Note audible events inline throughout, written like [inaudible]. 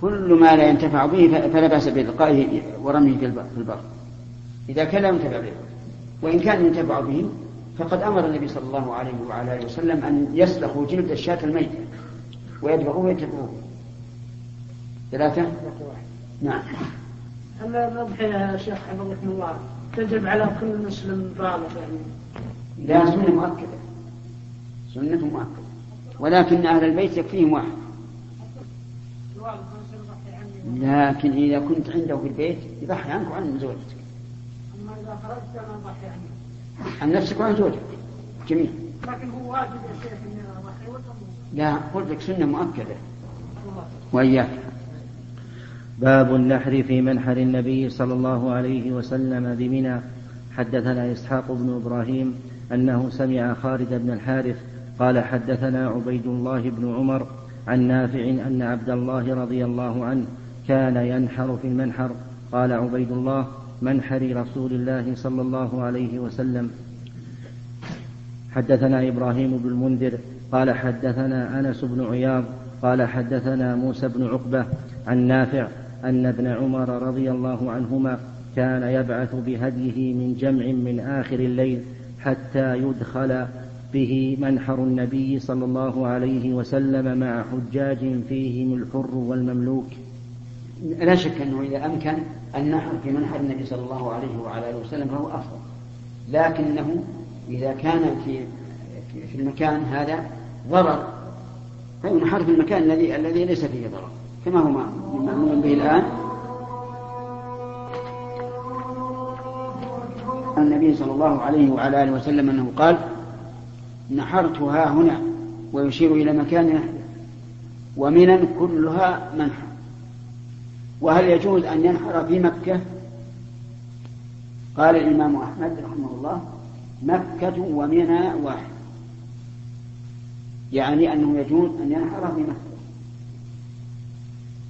كل ما لا ينتفع به فلا بأس بإلقائه ورميه في البر. إذا كان لا ينتفع به وإن كان ينتفع به فقد أمر النبي صلى الله عليه وعلى آله وسلم أن يسلخوا جلد الشاة الميتة ويدبغوه ويتبعوه ثلاثة؟ نعم. هل الأضحية يا شيخ حفظكم الله تجب على كل مسلم بالغ يعني. لا سنة مؤكدة. سنة مؤكدة. ولكن أهل البيت يكفيهم واحد. لكن إذا كنت عنده في البيت يضحي عنك وعن زوجتك. أما إذا خرجت أنا أضحي عنه عن نفسك وعن زوجك جميل. لكن هو واجب يا شيخ إني أضحي لا قلت لك سنة مؤكدة. وإياك. باب النحر في منحر النبي صلى الله عليه وسلم بمنى. حدثنا إسحاق بن إبراهيم أنه سمع خالد بن الحارث قال حدثنا عبيد الله بن عمر عن نافع أن عبد الله رضي الله عنه كان ينحر في المنحر. قال عبيد الله منحر رسول الله صلى الله عليه وسلم. حدثنا إبراهيم بن المنذر. قال حدثنا أنس بن عياض. قال حدثنا موسى بن عقبة عن نافع أن ابن عمر رضي الله عنهما كان يبعث بهديه من جمع من آخر الليل حتى يدخل به منحر النبي صلى الله عليه وسلم مع حجاج فيهم الحر والمملوك. لا شك أنه إذا أمكن النحر في منحر النبي صلى الله عليه وعلى آله وسلم فهو أفضل. لكنه إذا كان في في المكان هذا ضرر. فينحر في المكان الذي الذي ليس فيه ضرر. كما هو مأمور به الآن. النبي صلى الله عليه وعلى آله وسلم أنه قال نحرتها هنا ويشير إلى مكان ومنا كلها منحر وهل يجوز أن ينحر في مكة؟ قال الإمام أحمد رحمه الله مكة ومنى واحد. يعني أنه يجوز أن ينحر في مكة.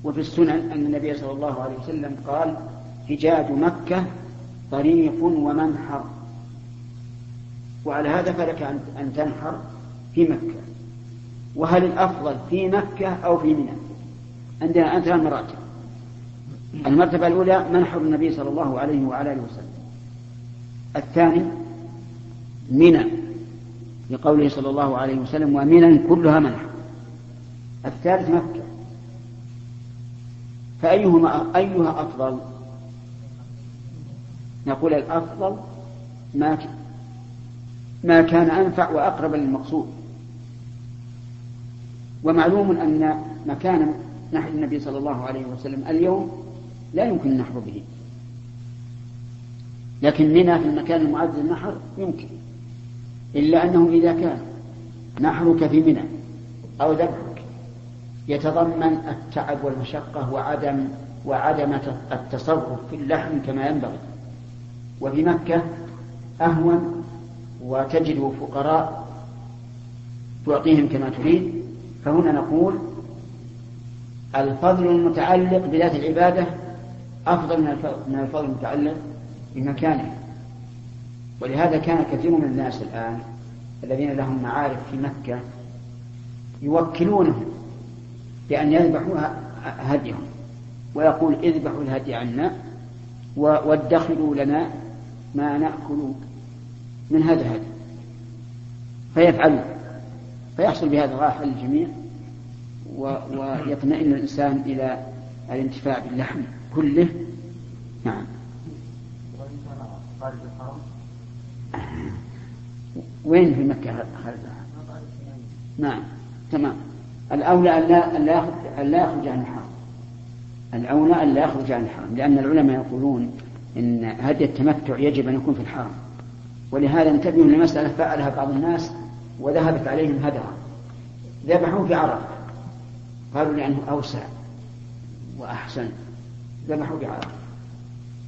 وفي السنن أن النبي صلى الله عليه وسلم قال حجاج مكة طريق ومنحر. وعلى هذا فلك أن تنحر في مكة. وهل الأفضل في مكة أو في منى؟ عندنا ثلاث مراتب المرتبة الأولى منحر النبي صلى الله عليه وعلى آله وسلم. الثاني منى لقوله صلى الله عليه وسلم ومنى كلها منحر الثالث مكة. فأيهما أيها أفضل؟ نقول الأفضل ما ما كان أنفع وأقرب للمقصود. ومعلوم أن مكان نحر النبي صلى الله عليه وسلم اليوم لا يمكن النحر به. لكن منى في المكان المعد للنحر يمكن. إلا أنه إذا كان نحرك في منى أو ذبحك يتضمن التعب والمشقة وعدم وعدم التصرف في اللحم كما ينبغي. وفي مكة أهون وتجد فقراء تعطيهم كما تريد. فهنا نقول الفضل المتعلق بذات العبادة أفضل من الفضل المتعلق بمكانه. ولهذا كان كثير من الناس الآن الذين لهم معارف في مكة يوكلونهم بأن يذبحوا هديهم ويقول اذبحوا الهدي عنا وادخروا لنا ما نأكل من هذا الهدي. فيفعلون فيحصل بهذا راحة للجميع ويطمئن الإنسان إلى الانتفاع باللحم. كله. نعم. وين في مكة خالد؟ نعم تمام. الأولى أن لا أن لا يخرج عن الحرم الأولى أن لا يخرج عن الحرم لأن العلماء يقولون إن هدي التمتع يجب أن يكون في الحرم ولهذا انتبهوا لمسألة فعلها بعض الناس وذهبت عليهم هدرا ذبحوا في عرفة. قالوا لأنه أوسع وأحسن. ذبحوا بعرفة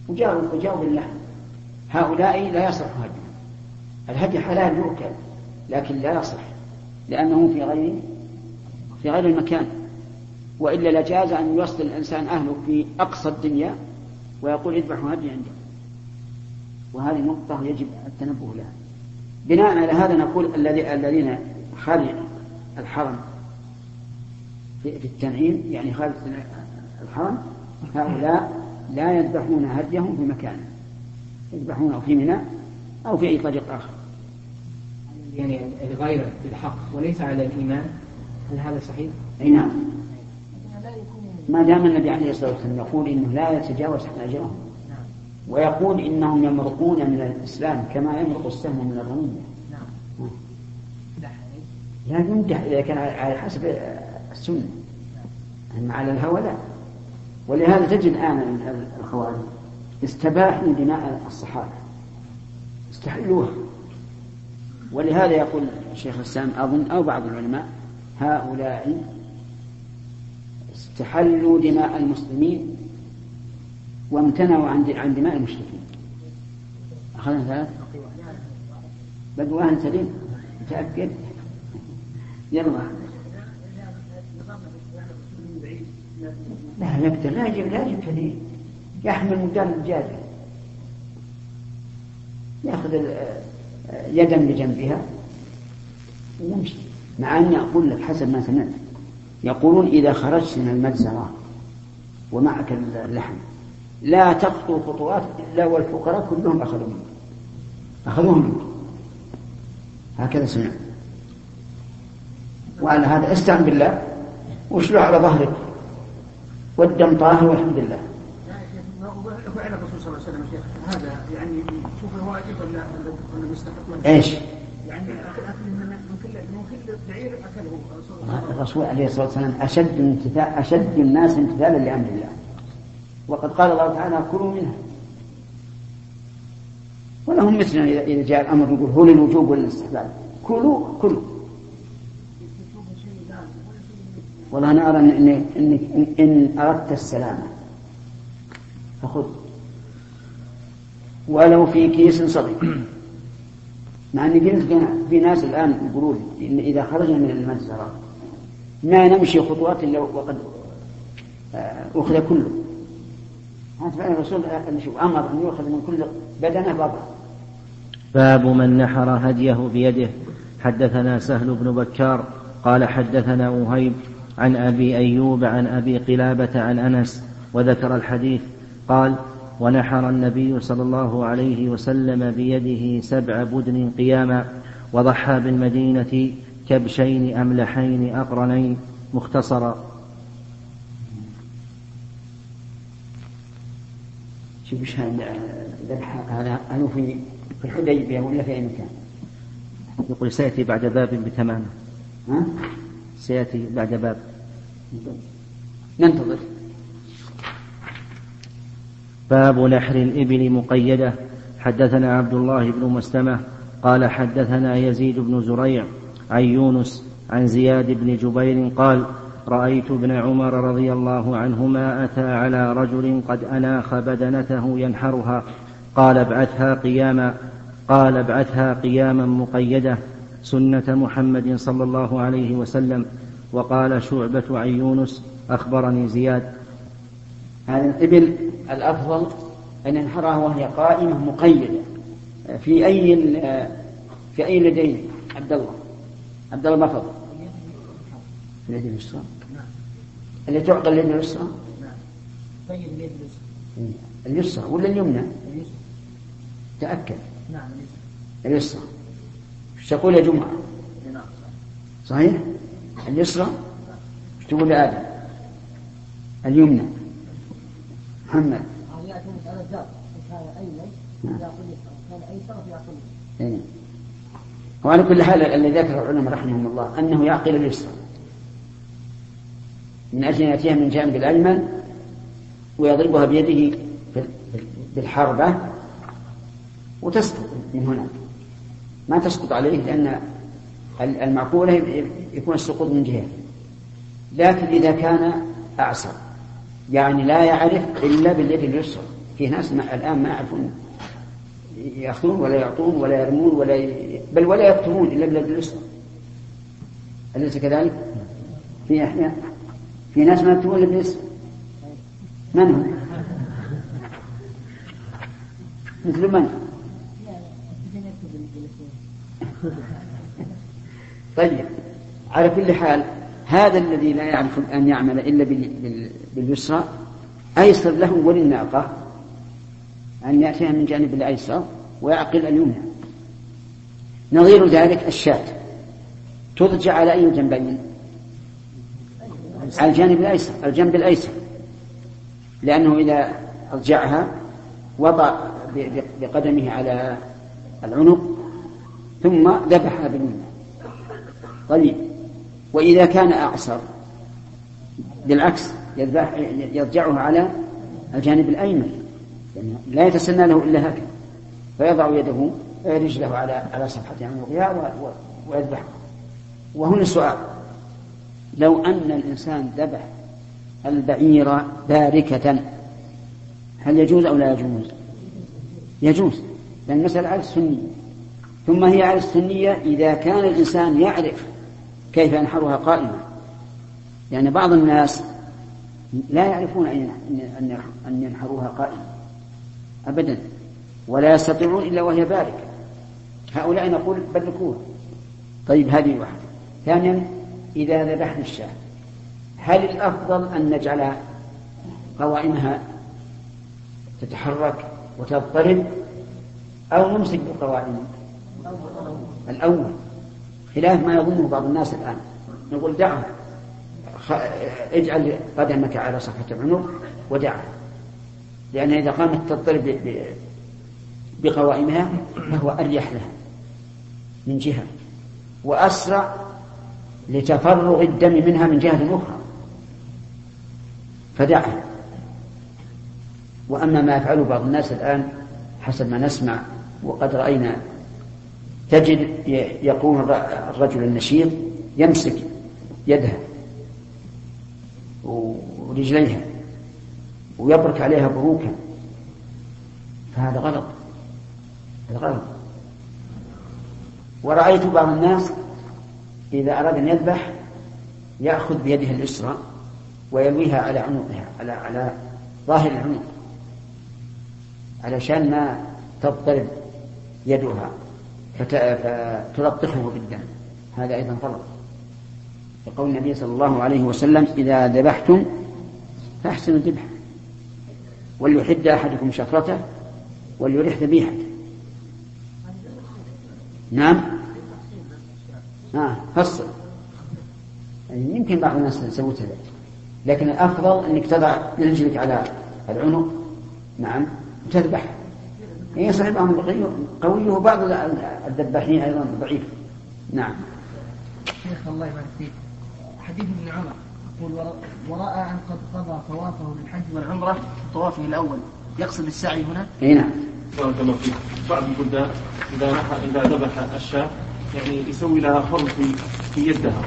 وجاءوا وجاءوا باللحم هؤلاء لا يصح هدي الهدي حلال يؤكل لكن لا يصح لأنه في غير في غير المكان. وإلا لجاز أن يوصل الإنسان أهله في أقصى الدنيا ويقول اذبحوا هدي عندي. وهذه نقطة يجب التنبه لها. بناء على هذا نقول الذي الذين خارج الحرم في التنعيم يعني خارج الحرم هؤلاء لا يذبحون هديهم في مكان يذبحونه في منى أو في أي طريق آخر. يعني الغير بالحق وليس على الإيمان هل هذا صحيح؟ أي نعم. ما دام النبي عليه الصلاة والسلام يقول إنه لا يتجاوز حناجرهم ويقول إنهم يمرقون من الإسلام كما يمرق السهم من الرمية نعم. لا يمدح إذا كان على حسب السنة. أما على الهوى لا. ولهذا تجد الآن الخوارج استباحوا دماء الصحابة. استحلوها ولهذا يقول الشيخ الإسلام أظن أو بعض العلماء هؤلاء استحلوا دماء المسلمين وامتنعوا عن دماء المشركين. أخذنا ثلاث؟ بدوان سليم. متأكد؟ يلا. لا يقدر لا يجب لا يجب كثير يحمل مدار الدجاجة يأخذ يدا بجنبها ويمشي. مع أني أقول لك حسب ما سمعت. يقولون إذا خرجت من المجزرة ومعك اللحم لا تخطو خطوات إلا والفقراء كلهم أخذوا منك. أخذوهم منك. هكذا سمعت. وعلى هذا استعن بالله. واشلع على ظهرك. والدم طاهر والحمد لله. فعل الرسول صلى الله عليه وسلم شيخ هذا يعني شوف واجب ولا ولا إيش؟ يعني من كل من كل بعير اكله الرسول عليه الصلاة والسلام أشد امتثال أشد الناس امتثالا لأمر الله. وقد قال الله تعالى كلوا منها. ولهم مثلنا اذا جاء الأمر يقول هو للوجوب ولا كلوا كلوا. والله أنا أرى ان انك ان أردت السلامة. فخذ. ولو في كيس صغير. [clears throat] مع ان في في ناس الآن يقولون إن إذا خرجنا من المجزره ما نمشي خطوات إلا وقد آه، أخذ كله. هذا فعل الرسول أمر أن يؤخذ من كل بدنه بضع باب من نحر هديه بيده. حدثنا سهل بن بكار قال حدثنا وهيب عن أبي أيوب عن أبي قلابة عن أنس وذكر الحديث قال ونحر النبي صلى الله عليه وسلم بيده سبع بدن قياما وضحى بالمدينة كبشين أملحين أقرنين مختصرا شوف إيش هذا هل في في الحديبية ولا في أي مكان؟ يقول سيأتي بعد باب بتمام ها؟ سيأتي بعد باب ننتظر. باب نحر الإبل مقيدة. حدثنا عبد الله بن مسلمة قال حدثنا يزيد بن زريع عن يونس عن زياد بن جبير قال رأيت ابن عمر رضي الله عنهما أتى على رجل قد أناخ بدنته ينحرها. قال ابعثها قياما. قال ابعثها قياما مقيدة. سنة محمد صلى الله عليه وسلم. وقال شعبة عن يونس أخبرني زياد. هذا الإبل الأفضل أن ينحرها وهي قائمة مقيدة. في أي في أي اليدين عبد الله. عبد الله ما فضل. اليد اليسرى. اللي تعطى اليد اليسرى؟ طيب اليد اليسرى. اليسرى ولا اليمنى؟ تأكد. نعم اليسرى. تقول يا جمعة؟ نعم صحيح؟ اليسرى إيش تقول يا آدم؟ اليمنى. محمد. فيأكل إيه. وعلى كل حال الذي ذكر العلماء رحمهم الله أنه يعقل اليسرى. من أجل أن يأتيها من جانب الأيمن ويضربها بيده بالحربة وتسقط من هنا ما تسقط عليه لأن المعقولة يكون السقوط من جهة لكن إذا كان أعسر يعني لا يعرف إلا باليد اليسرى في ناس ما الآن ما يعرفون يأخذون ولا يعطون ولا يرمون ولا ي... بل ولا يكتبون إلا باليد اليسرى أليس كذلك؟ في أحيان في ناس ما يكتبون إلا باليسرى من هم؟ مثل من؟ طيب على كل حال هذا الذي لا يعرف أن يعمل إلا باليسرى أيسر له وللناقة أن يأتيها من جانب الأيسر ويعقل اليمنى. نظير ذلك الشاة. تضجع على أي جنبين؟ على الجانب الأيسر الجنب الأيسر. لأنه إذا أضجعها وضع بقدمه على العنق ثم ذبحها باليمنى. طيب وإذا كان أعصر بالعكس يضجعه على الجانب الأيمن. يعني لا يتسنى له إلا هكذا. فيضع يده رجله على على صفحة عنقها ويذبحه. وهنا سؤال لو أن الإنسان ذبح البعير باركة هل يجوز أو لا يجوز؟ يجوز لأن المسألة على السنية. ثم هي على السنية إذا كان الإنسان يعرف كيف ينحرها قائما لأن يعني بعض الناس لا يعرفون أن ينحروها قائما أبدا. ولا يستطيعون إلا وهي باركة. هؤلاء نقول بلكوها. طيب هذه واحدة. ثانيا إذا ذبحنا الشاة هل الأفضل أن نجعل قوائمها تتحرك وتضطرب أو نمسك بالقوائم الأول. خلاف ما يظنه بعض الناس الآن. نقول دعها اجعل قدمك على صفحة العنق ودعها لأن إذا قامت تضطرب بقوائمها فهو أريح لها من جهة. وأسرع لتفرغ الدم منها من جهة أخرى. فدعها وأما ما يفعله بعض الناس الآن حسب ما نسمع وقد رأينا تجد يقوم الرجل النشيط يمسك يدها ورجليها ويبرك عليها بروكا. فهذا غلط. هذا غلط. ورأيت بعض الناس إذا أراد أن يذبح يأخذ بيده اليسرى ويلويها على عنقها على على ظاهر العنق علشان ما تضطرب يدها. فتلطخه بالدم. هذا أيضا غلط. يقول النبي صلى الله عليه وسلم إذا ذبحتم فأحسنوا الذبح. وليحد أحدكم شفرته وليريح ذبيحته نعم؟ آه فصل. يعني يمكن بعض الناس ذلك لكن الأفضل أنك تضع رجلك على العنق. نعم وتذبح. صحيح بعضهم قوي وبعض الذباحين أيضا ضعيف. نعم. شيخ الله يبارك فيك. حديث ابن عمر يقول ورأى أن قد قضى طوافه للحج والعمرة طوافه الأول. يقصد السعي هنا؟ اي نعم. بارك الله فيك. بعض البلدان إذا نحى إذا ذبح الشاة يعني يسوي لها خرم في في يدها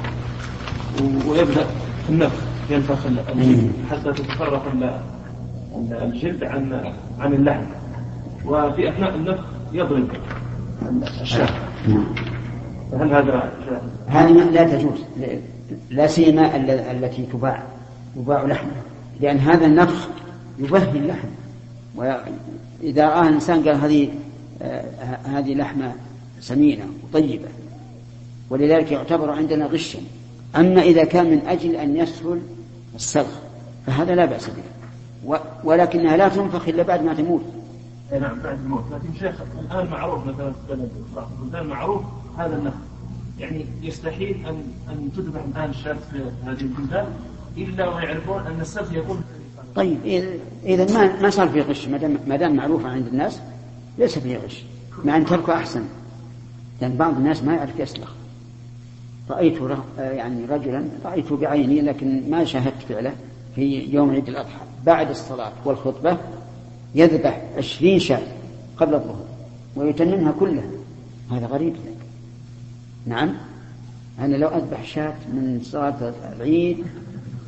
ويبدأ في النفخ ينفخ الجلد حتى تتفرق الجلد عن عن اللحم. وفي أثناء النفخ يضرب الشاة هل هذا هذه لا تجوز. لا سيما التي تباع يباع لحمها لأن هذا النفخ يبهي اللحم. وإذا رآها الإنسان قال هذه آه هذه لحمة سمينة وطيبة ولذلك يعتبر عندنا غشا. أما إذا كان من أجل أن يسهل السلخ فهذا لا بأس به. ولكنها لا تنفخ إلا بعد ما تموت. نعم بعد الموت. لكن شيخ الآن معروف مثلا في بلد معروف هذا النفخ يعني يستحيل أن أن تذبح الآن الشاة في هذه البلدان إلا ويعرفون أن السبت يكون طيب إذا ما ما صار في غش ما دام معروفة عند الناس ليس فيه غش مع أن تركه أحسن. لأن بعض الناس ما يعرف يسلخ رأيت يعني رجلا رأيته بعيني لكن ما شاهدت فعله في يوم عيد الأضحى بعد الصلاة والخطبة يذبح عشرين شاة قبل الظهر ويتممها كلها. هذا غريب. نعم. أنا لو أذبح شاة من صلاة العيد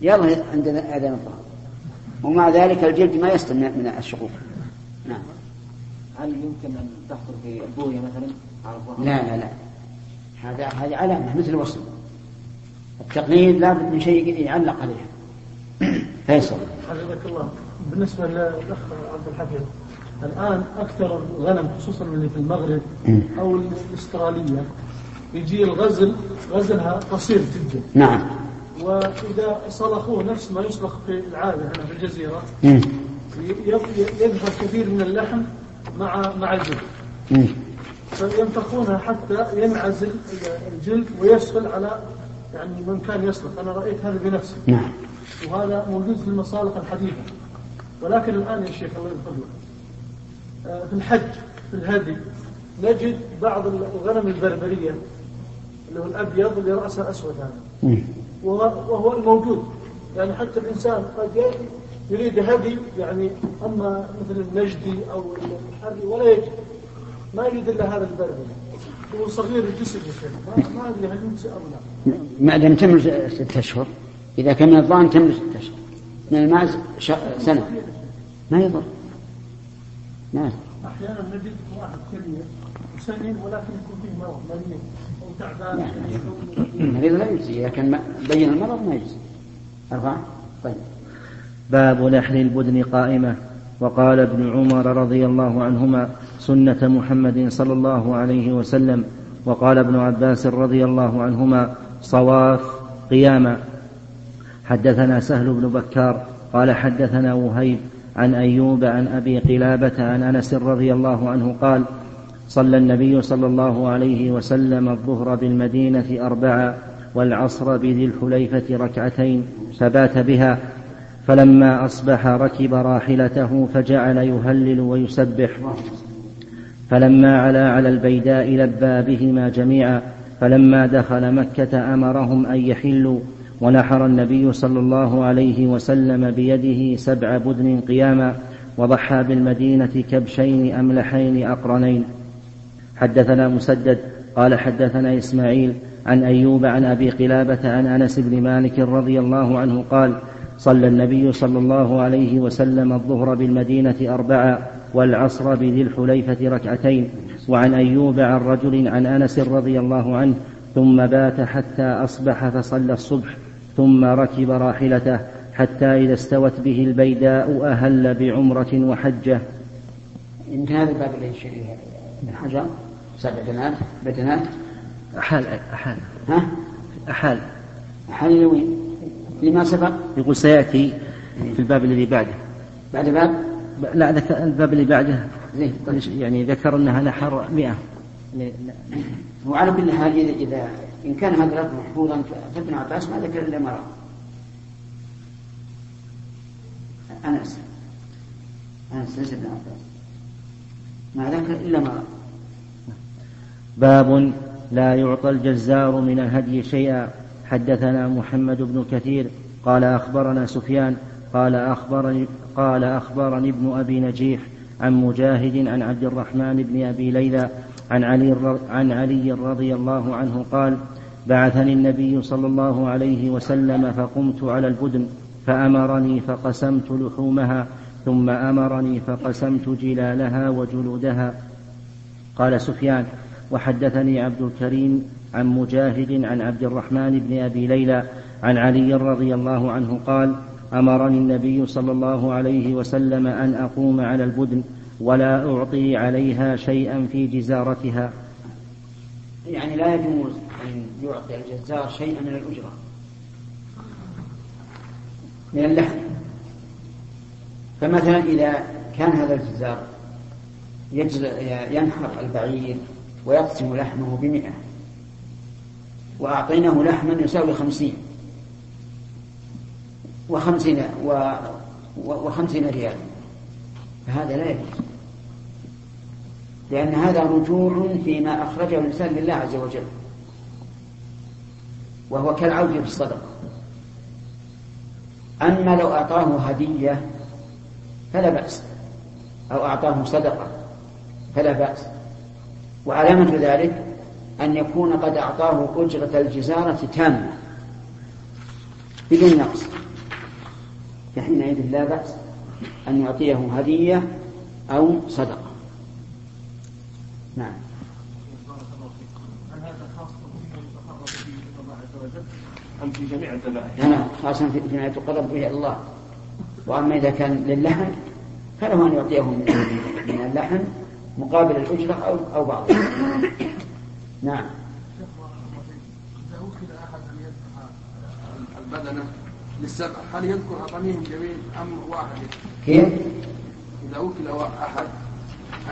يلا عندنا أذان الظهر. ومع ذلك الجلد ما يسلم من الشقوق نعم. هل يمكن أن تحصل في البوية مثلا لا لا لا. هذا هذه علامة مثل الوصل. التقليد لابد من شيء يعلق عليها. فيصل. حفظك الله. بالنسبة للأخ عبد الحفيظ الآن أكثر الغنم خصوصا اللي في المغرب أو الأسترالية يجي الغزل غزلها قصير جدا. نعم. وإذا صلخوه نفس ما يصلخ في العادة هنا في الجزيرة مم. ي- يظهر كثير من اللحم مع مع الجلد. فينفخونها حتى ينعزل الجلد ويسهل على يعني من كان يسلخ. أنا رأيت هذا بنفسي. نعم. وهذا موجود في المصالح الحديثة. ولكن الآن يا شيخ الله لك آه، في الحج في الهدي نجد بعض الغنم البربرية اللي هو الأبيض اللي رأسه أسود هذا. وهو الموجود. يعني حتى الإنسان قد يريد هدي يعني أما مثل النجدي أو الحري ولا يجد. ما يريد إلا هذا البربري. هو صغير الجسم يا ما أدري هل يجزي أم لا. ما دام تمر ستة أشهر. إذا كان من الضان تمر ستة أشهر. من الماعز ش- سنة. ما يضر. ما يضر. أحيانا نجد واحد كبير يسنن ولكن يكون فيه مرض مريض أو تعبان. يعني المريض لا يجزي إذا كان ما- بين المرض ما يجزي. أربعة؟ طيب. باب نحر البدن قائمة. وقال ابن عمر رضي الله عنهما سنة محمد صلى الله عليه وسلم. وقال ابن عباس رضي الله عنهما صواف قياما حدثنا سهل بن بكار قال حدثنا وهيب عن أيوب عن أبي قلابة عن أنس رضي الله عنه قال صلى النبي صلى الله عليه وسلم الظهر بالمدينة أربعا والعصر بذي الحليفة ركعتين فبات بها فلما أصبح ركب راحلته فجعل يهلل ويسبح فلما علا على البيداء لبى بهما جميعا فلما دخل مكة أمرهم أن يحلوا ونحر النبي صلى الله عليه وسلم بيده سبع بدن قياما وضحى بالمدينة كبشين أملحين أقرنين. حدثنا مسدد قال حدثنا إسماعيل عن أيوب عن أبي قلابة عن أنس بن مالك رضي الله عنه قال صلى النبي صلى الله عليه وسلم الظهر بالمدينة أربعا والعصر بذي الحليفة ركعتين. وعن أيوب عن رجل عن أنس رضي الله عنه ثم بات حتى أصبح فصلى الصبح ثم ركب راحلته حتى إذا استوت به البيداء أهل بعمرة وحجة. هذا الباب اللي يشير ابن حجر. سبع بنات. بدنات أحال أحال. ها؟ أحال. حل وين؟ لما سبق؟ يقول سيأتي في الباب الذي بعده. بعد باب؟ لا ذكر الباب اللي بعده. طيب. يعني ذكر أنها نحر مئة. وعلى كل حال إذا إن كان هذا اللفظ محفوظا فابن عباس ما ذكر إلا مرة. أنس أنس ليس ابن عباس. ما ذكر إلا مرة. باب لا يعطى الجزار من الهدي شيئا. حدثنا محمد بن كثير. قال أخبرنا سفيان. قال أخبرني قال أخبرني ابن أبي نجيح عن مجاهد عن عبد الرحمن بن أبي ليلى عن علي عن علي رضي الله عنه قال بعثني النبي صلى الله عليه وسلم فقمت على البدن فأمرني فقسمت لحومها ثم أمرني فقسمت جلالها وجلودها. قال سفيان وحدثني عبد الكريم عن مجاهد عن عبد الرحمن بن أبي ليلى عن علي رضي الله عنه قال أمرني النبي صلى الله عليه وسلم أن أقوم على البدن ولا أعطي عليها شيئا في جزارتها. يعني لا يجوز أن يعطي الجزار شيئا من الأجرة. من اللحم فمثلا إذا كان هذا الجزار ينحر البعير ويقسم لحمه بمئة وأعطيناه لحما يساوي خمسين وخمسين و وخمسين ريال. فهذا لا يجوز. لأن هذا رجوع فيما أخرجه الإنسان لله عز وجل. وهو كالعود في الصدقة أما لو أعطاه هدية فلا بأس أو أعطاه صدقة فلا بأس. وعلامة ذلك أن يكون قد أعطاه أجرة الجزارة تامة بدون نقص. فحينئذ لا بأس أن يعطيه هدية أو صدقة. نعم هل هذا خاص بما يتقرب به إلى الله عز وجل أم في جميع الذبائح؟ نعم خاصة في- فيما يتقرب به إلى الله وأما إذا كان للحم فله أن يعطيه من من اللحم مقابل الأجرة أو أو بعضها نعم إذا وكل أحد أن يذبح بدنه للسبع هل يذكر أطنيهم جميل أم واحد كيف؟ إذا وكل أحد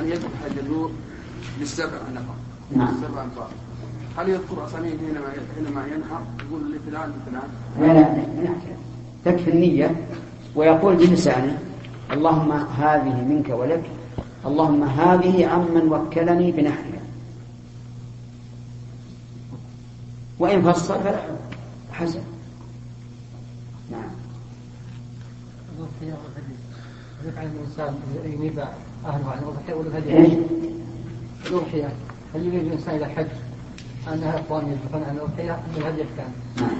أن يذبح الجذور للسبع نفر نعم. السبع أنفار هل يذكر أساميهم حينما حينما ينحر يقول لفلان لفلان لا لا. تكفي النية ويقول بلسانه اللهم هذه منك ولك اللهم هذه عمن وكلني بنحرها وإن فصل فلا حسن نعم يفعل الإنسان يريد أهله عن الأضحية ولا إيش؟ الهدي؟ الأضحية هل يريد الإنسان إلى الحج أنها إخوان يذبحون عن الأضحية الهدي كان؟ نعم.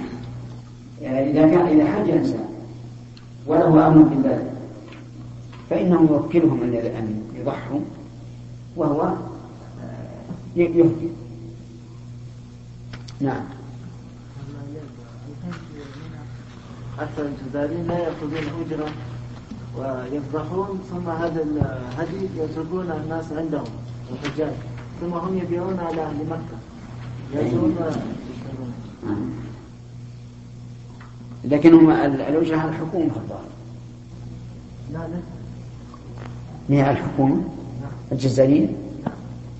يعني إذا كان إذا حج إنسان وله أمر بذلك فإنه يوكلهم أن أن يضحوا وهو آه، يهدي نعم. حتى الجزائريين لا يأخذون أجرة ويذبحون ثم هذا الهدي يتركون الناس عندهم الحجاج. ثم هم يبيعون على أهل مكة نعم. لكن هم ال- الوجهة على الحكومة الظاهر. لا لا. هي على الحكومة؟ الجزائريين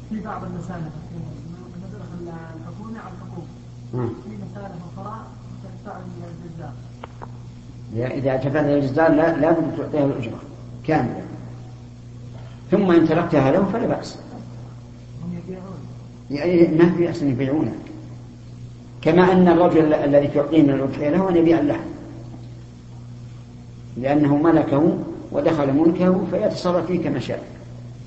في بعض المسائل المدرسة الحكومة. على الحكومة. نعم. في مسائل أخرى تدفع للجزار إذا اعتقد الجزار لا لابد تعطيها الأجرة كاملة. ثم إن تركتها له فلا بأس. هم يبيعون ما في أحسن يبيعونها كما أن الرجل الذي تعطيه من الأضحية له أن يبيع اللحم لأنه ملكه ودخل ملكه فيتصرف فيه كما شاء.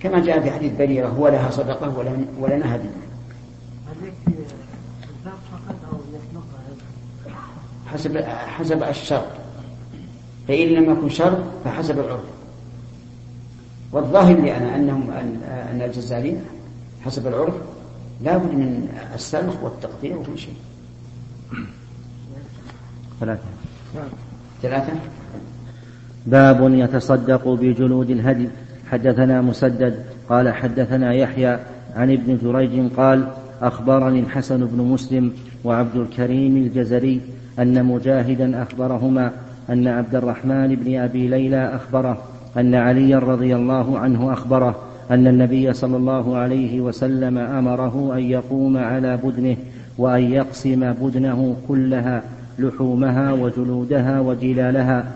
كما جاء في حديث بريرة هو لها صدقة ولنا هدي هل يكفي الذبح فقط أو يخلقها حسب حسب الشرط. فإن لم يكن شرط فحسب العرف. والظاهر لي أنا أنهم أن أن الجزارين حسب العرف لابد من السلخ والتقطيع وكل شيء. ثلاثة. ثلاثة؟ باب يتصدق بجلود الهدي. حدثنا مسدد قال حدثنا يحيى عن ابن جريج قال أخبرني الحسن بن مسلم وعبد الكريم الجزري أن مجاهدا أخبرهما أن عبد الرحمن بن أبي ليلى أخبره أن عليا رضي الله عنه أخبره أن النبي صلى الله عليه وسلم أمره أن يقوم على بدنه وأن يقسم بدنه كلها لحومها وجلودها وجلالها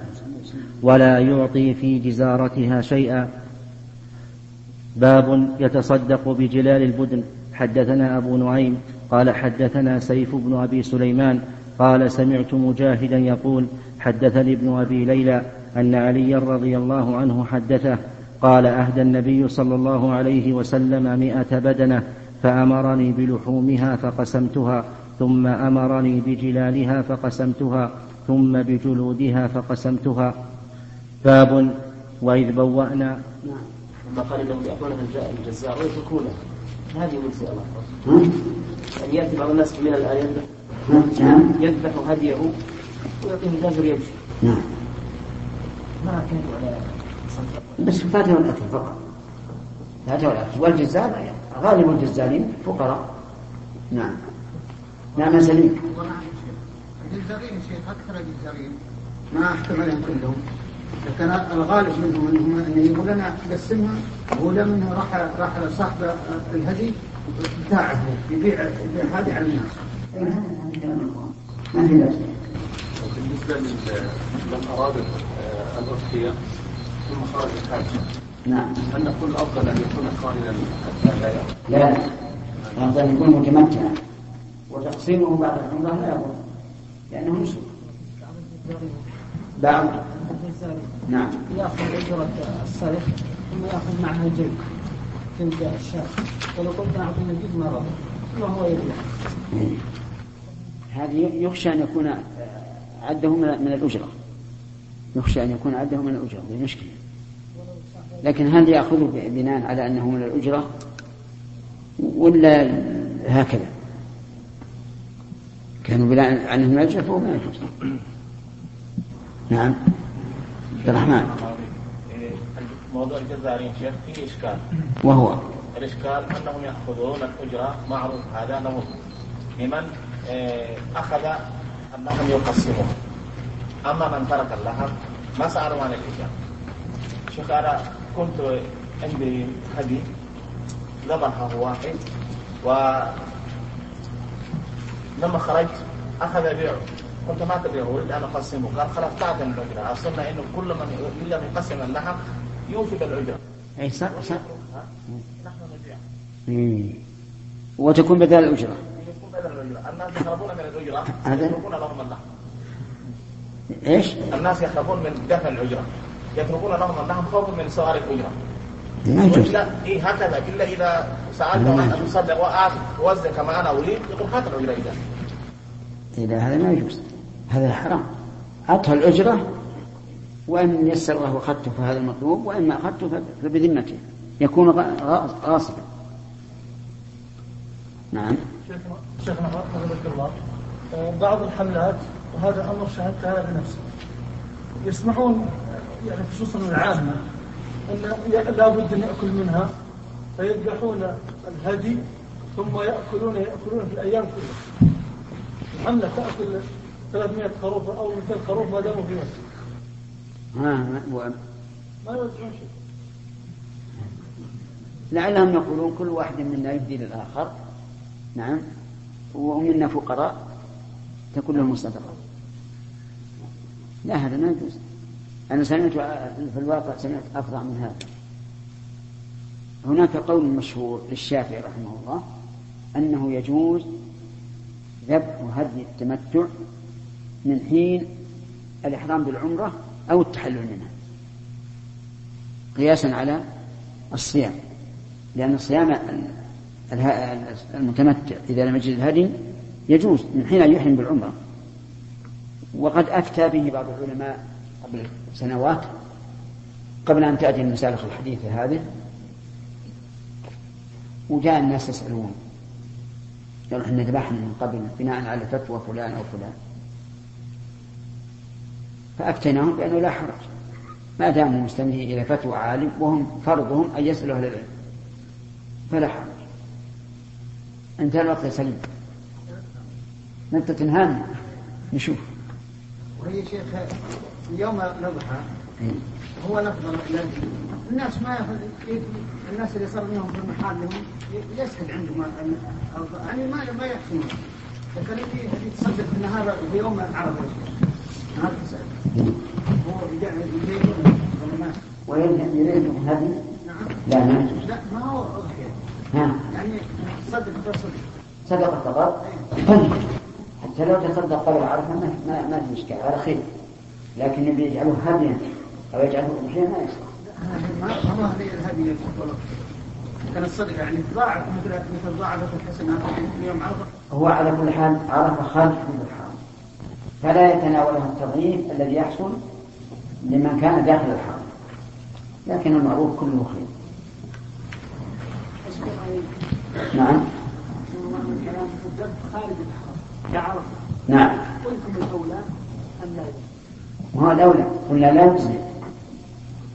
ولا يعطي في جزارتها شيئا. باب يتصدق بجلال البدن. حدثنا أبو نعيم قال حدثنا سيف بن أبي سليمان قال سمعت مجاهدا يقول حدثني ابن أبي ليلى أن عليا رضي الله عنه حدثه قال أهدى النبي صلى الله عليه وسلم مئة بدنة فأمرني بلحومها فقسمتها ثم أمرني بجلالها فقسمتها ثم بجلودها فقسمتها. باب وإذ بوأنا. لما قال ياكلونها الج- الجزار ويتركونها هذه من الله؟ يعني ياتي بعض الناس من الآن. يذبح؟ نعم. يذبح هديه ويعطيه الجزر يمشي نعم. ما كان ولا صدق بس فاته الأكل فقط. فاته الأكل والجزار غالب الجزارين فقراء. نعم. نعم يا سليم. الجزارين شيخ أكثر الجزارين ما احكم عليهم كلهم لكن الغالب منهم انهم أن يقول لنا قسمها هو منه راح راح صاحب الهدي بتاعه يبيع يبيع هذه على الناس. ما في لل- لمن أراد آه، الأضحية ثم خرج نعم. هل نقول الأفضل أن يكون قارنا حتى لا يأخذ لا لا. الأفضل أن يكون متمتعا وتقسيمه بعد العمرة لا يضر لأنه نسك. بعض نعم. ياخذ اجره السلف ثم ياخذ معها جلد الشاة ولو قلت اعطينا الجلد ما رضى ثم هو يبيع هذه يخشى أن يكون عده من الأجرة. يخشى أن يكون عده من الأجرة هذه مشكلة. لكن هل يأخذه ب- بناء على أنه من الأجرة؟ ولا هكذا؟ كانوا بناء عنه من الأجرة فهو من الأجرة نعم. عبد الرحمن. موضوع الجزارين شيخ فيه إشكال. وهو؟ الإشكال أنهم يأخذون الأجرة معروف هذا لهم لمن آه، أخذ أنهم يقسمون. أما من ترك اللحم ما سألوا عن الإجابة شيخ أنا كنت عندي هدي ذبحه واحد و لما خرجت أخذ يبيعه قلت ما تبيعه أريد أن أقسمه قال خلاص تعطي الأجرة أصلنا إنه كل من إلا من يقسم اللحم يوفي بالأجرة أي صح صح. نحن. وتكون بدل الأجرة. يكون بدل الأجرة الناس يهربون من الأجرة يتركون لهم اللحم إيش؟ الناس يخافون من دفع الأجرة يتركون لهم اللحم خوفا من سؤال الأجرة ما يجوز لا إيه هكذا. إلا إذا سألته أن أتصدق وأعطي وزن كما أنا أريد يقول هات الأجرة إذا. إذا هذا ما يجوز. هذا حرام. أعطها الأجرة وإن يسر الله أخذته فهذا المطلوب وإن ما أخذته ف- فبذمته. يكون غاصبا. نعم. شيخنا شيخنا حفظك الله. بعض الحملات وهذا أمر شاهدت أنا بنفسي يسمحون آه، يعني خصوصا العامة أن ي- لابد أن يأكل منها فيذبحون الهدي ثم يأكلون يأكلون في الأيام كلها. الحملة تأكل 300 خروف أو 200 خروف ما داموا في ها ما- ما يوزعون شيء. لعلهم يقولون كل واحد منا يهدي للآخر. نعم. ومنا فقراء تكون لهم صدقة لا هذا ما يجوز. أنا سمعت في الواقع سمعت أفظع من هذا. هناك قول مشهور للشافعي رحمه الله أنه يجوز ذبح هدي التمتع من حين الإحرام بالعمرة أو التحلل منها قياسا على الصيام لأن الصيام المتمتع إذا لم يجد الهدي يجوز من حين أن يحرم بالعمرة. وقد أفتى به بعض العلماء قبل سنوات قبل أن تأتي المسالخ الحديثة هذه وجاء الناس يسألون قالوا إحنا ذبحنا من قبل بناء على فتوى فلان أو فلان. فأفتيناهم بأنه لا حرج. ما داموا مستندين إلى فتوى عالم وهم فرضهم أن يسألوا أهل العلم. فلا حرج. انتهى الوقت يا سليم. انت تنهانا نشوف. وهي شيخ يوم نضحى هو الافضل الذي الناس ما الناس اللي صار منهم في محلهم يسهل عندهم يعني ما ما يحسنون. لكن اللي يتصدق في هذا في يوم هذا تسأل هو ما ويريد يريد هذه؟ نعم. لا ما. يجوز. لا ما هو أضحية. ها. يعني تصدق بتصدق صدقة فقط طيب. حتى لو تصدق قبل عرفة ما ما, ما في إشكال على خير. لكن اللي يجعله هديا أو يجعله أضحية ما يصلح ما ما هذه الهدي يقول كان الصدقة يعني ضاعف مثل مثل ضاعفت الحسنات يوم عرفة هو على كل حال عرف خارج حدود الحرم فلا يتناوله التضعيف الذي يحصل لمن كان داخل الحرم لكن المعروف كله خير. نعم. خارج الحرم نعم. قلتم الأولى ان لا؟ يجوز ما هو الأولى؟ قلنا لا يجزي.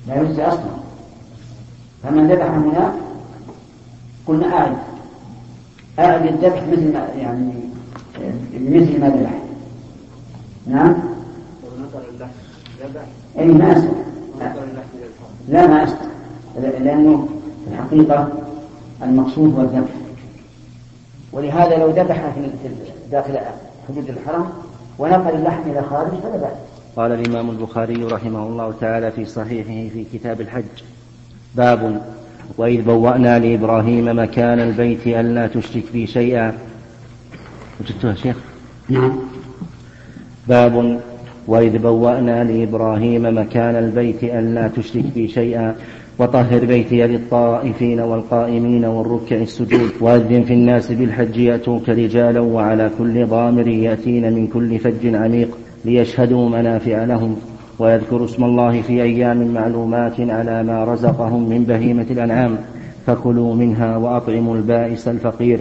لا يجزي أصلا. فمن ذبح هناك قلنا أعد. أعد الذبح مثل ما يعني مثل ما ذبح. نعم؟ أي ما لا ما لأنه في الحقيقة المقصود هو الذبح. ولهذا لو ذبح في في داخل حدود الحرم ونقل اللحم إلى خارج فلا بأس. قال الإمام البخاري رحمه الله تعالى في صحيحه في كتاب الحج باب وإذ بوأنا لإبراهيم مكان البيت ألا تشرك بي شيئا. وجدتها شيخ؟ نعم. باب وإذ بوأنا لإبراهيم مكان البيت ألا تشرك بي شيئا. وطهر بيتي للطائفين والقائمين والركع السجود. وأذن في الناس بالحج يأتوك رجالا وعلى كل ضامر يأتين من كل فج عميق ليشهدوا منافع لهم. ويذكروا اسم الله في أيام معلومات على ما رزقهم من بهيمة الأنعام. فكلوا منها وأطعموا البائس الفقير.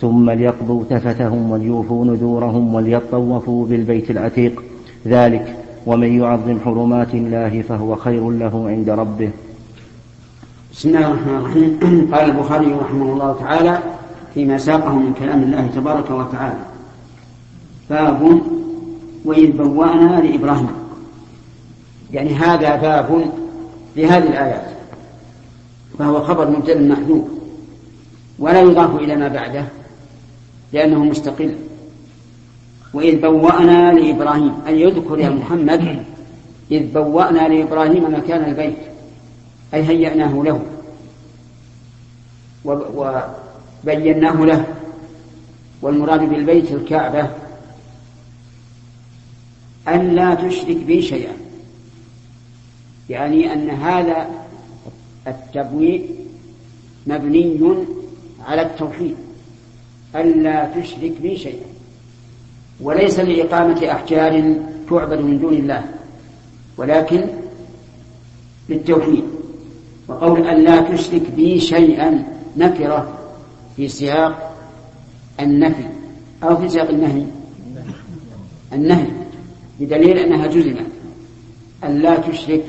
ثم ليقضوا تفتهم وليوفوا نذورهم وليطوفوا بالبيت العتيق. ذلك ومن يعظم حرمات الله فهو خير له عند ربه. بسم الله الرحمن الرحيم. [clears throat] قال البخاري رحمه الله تعالى فيما ساقه من كلام الله تبارك وتعالى. باب وإذ بوأنا لإبراهيم. يعني هذا باب لهذه الآيات. فهو خبر مبتدأ محذوف. ولا يضاف إلى ما بعده لأنه مستقل. وإذ بوأنا لإبراهيم أي يذكر يا محمد إذ بوأنا لإبراهيم مكان البيت. أي هيأناه له. وبيناه له. والمراد بالبيت الكعبة. أن لا تشرك بي شيئا. يعني أن هذا التبويء مبني على التوحيد. ألا تشرك بي شيئا. وليس لإقامة أحجار تعبد من دون الله. ولكن للتوحيد. وقول أن لا تشرك بي شيئا نكرة في سياق النفي أو في سياق النهي. النهي بدليل أنها جزمت. أن لا تشرك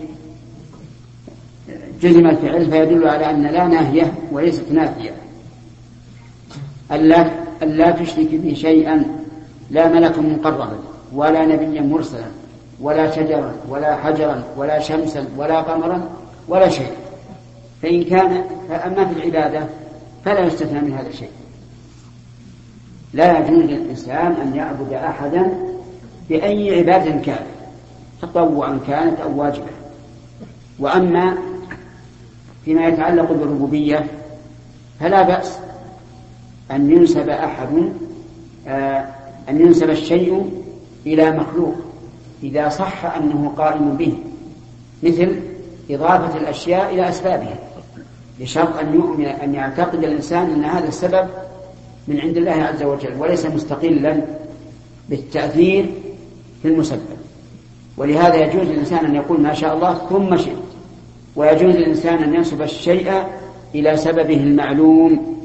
جزم الفعل فيدل على أن لا ناهية وليست نافية. ألا ألا تشرك به شيئا لا ملكا مقربا ولا نبيا مرسلا ولا شجرا ولا حجرا ولا شمسا ولا قمرا ولا شيء. فإن كان فأما في العبادة فلا يستثنى من هذا الشيء لا يجوز للإنسان أن يعبد أحدا بأي عبادة كان تطوعا كانت أو واجبة. وأما فيما يتعلق بالربوبية فلا بأس أن ينسب أحد آه، أن ينسب الشيء إلى مخلوق إذا صح أنه قائم به مثل إضافة الأشياء إلى أسبابها. بشرط أن يؤمن أن يعتقد الإنسان أن هذا السبب من عند الله عز وجل وليس مستقلا بالتأثير في المسبب. ولهذا يجوز للإنسان أن يقول ما شاء الله ثم شئت ويجوز للإنسان أن ينسب الشيء إلى سببه المعلوم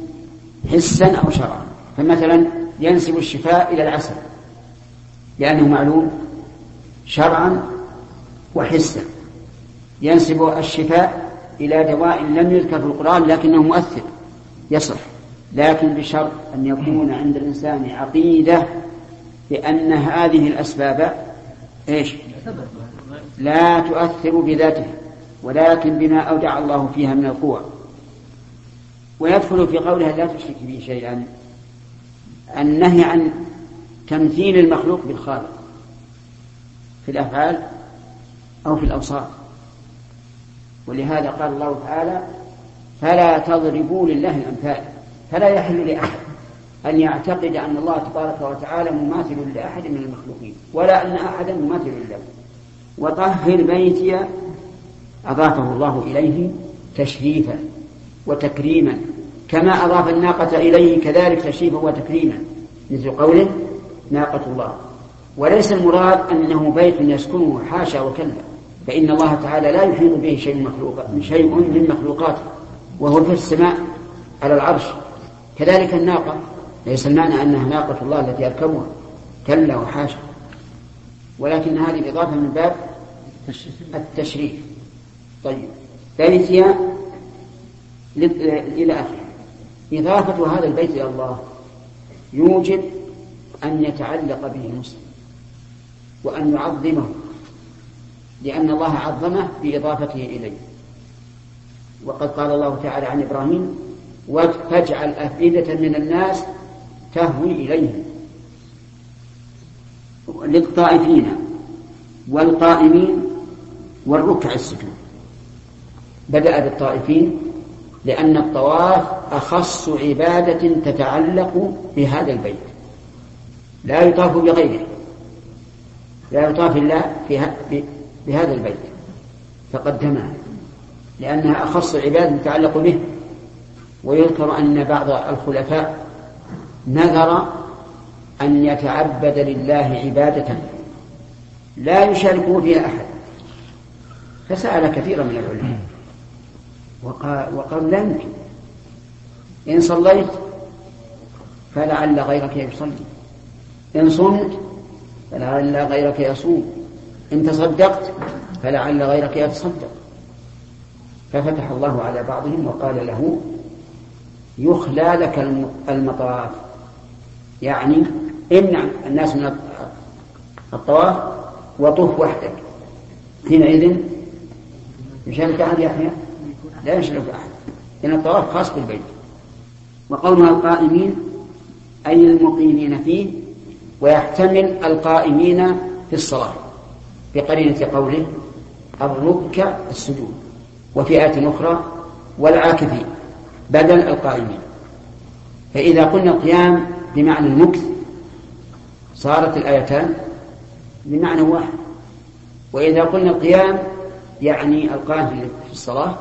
حسا أو شرعا. فمثلا ينسب الشفاء إلى العسل لأنه معلوم شرعا وحسا. ينسب الشفاء إلى دواء لم يذكر في القرآن لكنه مؤثر يصح. لكن بشرط أن يكون عند الإنسان عقيدة بأن هذه الأسباب إيش؟ لا تؤثر بذاتها ولكن بما أودع الله فيها من القوى. ويدخل في قولها لا تشرك به شيئا النهي عن تمثيل المخلوق بالخالق في الأفعال أو في الأوصاف. ولهذا قال الله تعالى فلا تضربوا لله الأمثال. فلا يحل لأحد أن يعتقد أن الله تبارك وتعالى مماثل لأحد من المخلوقين ولا أن أحدا مماثل له. وطهر بيتي أضافه الله إليه تشريفا وتكريما كما أضاف الناقة إليه كذلك تشريفا وتكريما مثل قوله ناقة الله. وليس المراد أنه بيت يسكنه حاشا وكلا. فإن الله تعالى لا يحيط به شيء مخلوق شيء من مخلوقاته وهو في السماء على العرش. كذلك الناقة ليس المعنى أنها ناقة الله التي يركبها كلا وحاشا. ولكن هذه الإضافة من باب التشريف. طيب. ثالثا إلى آخره. إضافة هذا البيت إلى الله يوجب أن يتعلق به المسلم وأن يعظمه. لأن الله عظمه بإضافته إليه. وقد قال الله تعالى عن إبراهيم فاجعل أفئدة من الناس تهوي إليهم. للطائفين والقائمين والركع السجود. بدأ بالطائفين لأن الطواف أخص عبادة تتعلق بهذا البيت. لا يطاف بغيره. لا يطاف إلا بهذا البيت فقدمها لأنها أخص عبادة تتعلق به. ويذكر أن بعض الخلفاء نذر أن يتعبد لله عبادة لا يشاركه فيها أحد. فسأل كثيرا من العلماء وقال, وقال لا يمكن. إن صليت فلعل غيرك يصلي إن صمت فلعل غيرك يصوم. إن تصدقت فلعل غيرك يتصدق. ففتح الله على بعضهم وقال له يخلى لك المطاف. يعني امنع الناس من الطواف وطوف وحدك. حينئذ يشارك أحد يحيى لا يشرك أحد. لأن الطواف خاص بالبيت. وقولها القائمين أي المقيمين فيه ويحتمل القائمين في الصلاة. بقرينة قوله الركع السجود وفي آية أخرى والعاكفين بدل القائمين. فإذا قلنا القيام بمعنى المكث صارت الآيتان بمعنى واحد. وإذا قلنا القيام يعني القائم في الصلاة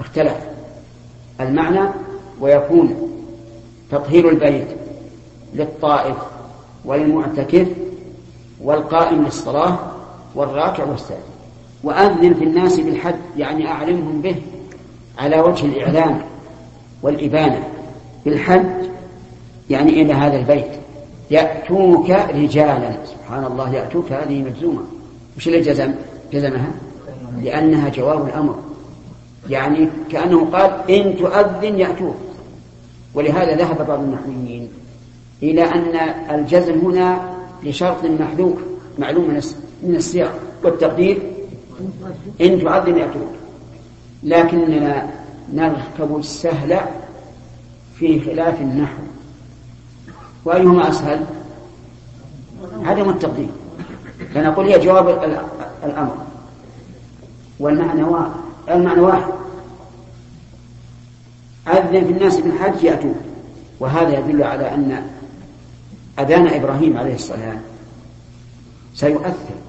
اختلف المعنى ويكون تطهير البيت للطائف والمعتكف والقائم للصلاة والراكع والساجد وأذن في الناس بالحج يعني أعلمهم به على وجه الإعلام والإبانة. بالحج يعني إلى هذا البيت. يأتوك رجالا. سبحان الله يأتوك هذه مجزومة. وش اللي جزم جزمها؟ لأنها جواب الأمر. يعني كأنه قال إن تؤذن يأتوك. ولهذا ذهب بعض النحويين إلى أن الجزم هنا لشرط محذوف معلوم من السياق والتقدير إن تعظم يأتوك لكننا نركب السهل في خلاف النحو. وأيهما أسهل؟ عدم التقدير. فنقول هي جواب الأمر. والمعنى واحد المعنى واحد. أذن في الناس بالحج يأتوك وهذا يدل على أن أذان إبراهيم عليه السلام سيؤثر.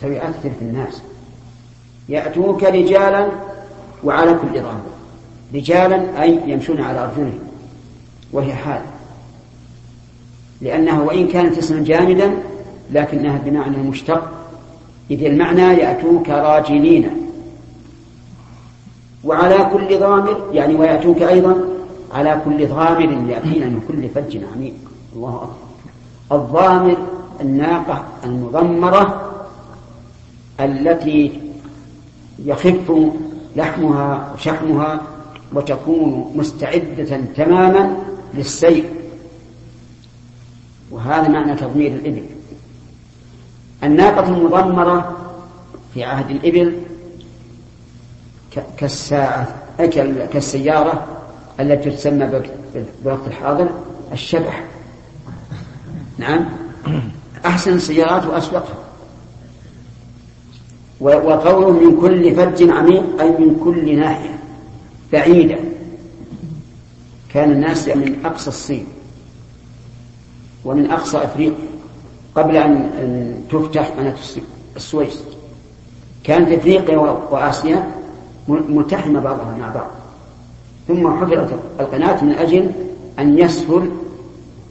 سيؤثر في الناس. يأتوك رجالا وعلى كل ضامر رجالا أي يمشون على أرجلهم. وهي حال. لأنها وإن كانت اسما جامدا لكنها بمعنى مشتق. إذ المعنى يأتوك راجلين وعلى كل ضامر يعني ويأتوك أيضا على كل ضامر يأتينا من كل فج عميق. الله أكبر. الضامر الناقة المضمرة التي يخف لحمها وشحمها وتكون مستعدة تماما للسير وهذا معنى تضمير الإبل. الناقة المضمرة في عهد الإبل كالساعة كالسيارة التي تسمى بالوقت الحاضر الشبح. نعم. أحسن السيارات وأسوقها. وقوله من كل فج عميق أي من كل ناحية بعيدة. كان الناس من أقصى الصين ومن أقصى أفريقيا قبل أن تفتح قناة السويس. كانت أفريقيا وآسيا ملتحمة بعضها مع بعض. ثم حفرت القناة من أجل أن يسهل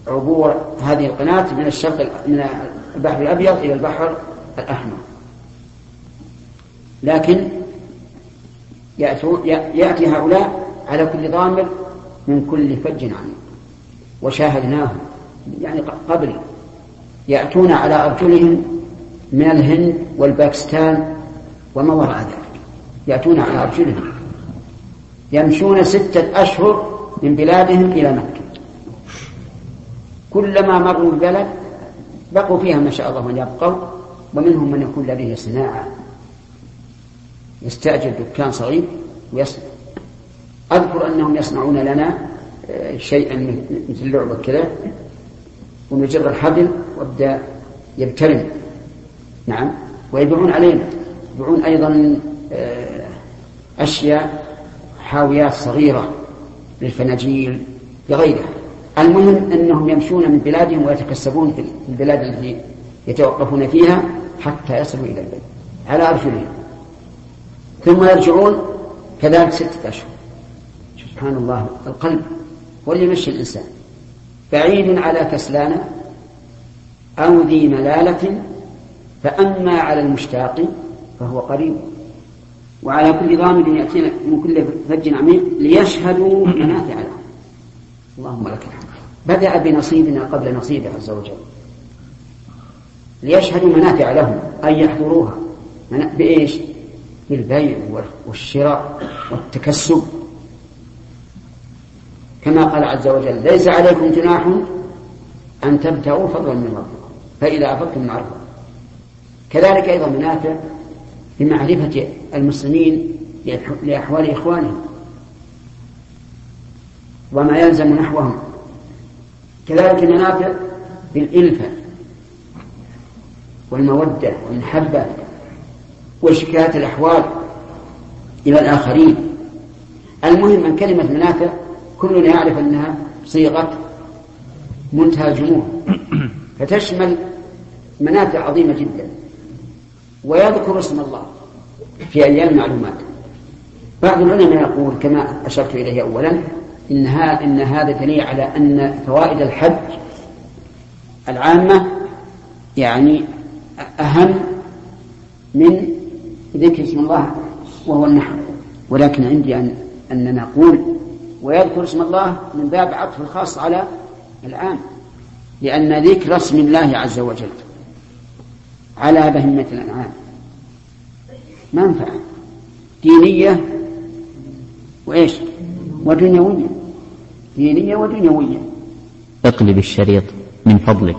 عبور هذه القناة من الشرق من البحر الأبيض إلى البحر الأحمر. لكن يأتي هؤلاء على كل ضامر من كل فج عميق وشاهدناهم. يعني قبل. يأتون على أرجلهم من الهند والباكستان وما وراء ذلك. يأتون على أرجلهم. يمشون ستة أشهر من بلادهم إلى مكة. كلما مروا البلد بقوا فيها ما شاء الله من يبقوا ومنهم من يكون لديه صناعة. يستأجر دكان صغير ويصنع. أذكر أنهم يصنعون لنا آه، شيئا مثل لعبة كذا ونجر الحبل وابدأ يبترم. نعم. ويبيعون علينا. يبيعون أيضا آه، أشياء حاويات صغيرة للفناجيل لغيرها. المهم أنهم يمشون من بلادهم ويتكسبون في البلاد التي يتوقفون فيها حتى يصلوا إلى البيت على أرجلهم. ثم يرجعون كذلك ستة أشهر. سبحان الله القلب هو اللي يمشي الإنسان. بعيد على كسلان أو ذي ملالة فأما على المشتاق فهو قريب. وعلى كل ضامن يأتينا من كل فج عميق ليشهدوا منافع لهم اللهم لك الحمد. بدأ بنصيبنا قبل نصيبه عز وجل. ليشهدوا منافع لهم أن يحضروها. بإيش؟ بالبيع والشراء والتكسب. كما قال عز وجل ليس عليكم جناح أن تبتغوا فضلا من ربكم فإذا أفضتم معرفة كذلك أيضا منافع بمعرفة المسلمين لأحوال إخوانهم وما يلزم نحوهم. كذلك المنافع بالإلفة والمودة والمحبة وشكاية الأحوال إلى الآخرين. المهم أن كلمة منافع كلنا يعرف أنها صيغة منتهى الجموع. [coughs] فتشمل منافع عظيمة جدا. ويذكر اسم الله في أيام المعلومات بعض العلماء يقول كما أشرت إليه أولا إن, إن هذا دليل على أن فوائد الحج العامة يعني أهم من ذكر اسم الله وهو النحو. ولكن عندي أن أننا نقول ويذكر اسم الله من باب عطف الخاص على العام لأن ذكر اسم الله عز وجل على بهمة الأنعام منفعة. دينية وإيش؟ ودنيوية. دينية ودنيوية. اقلب الشريط من فضلك.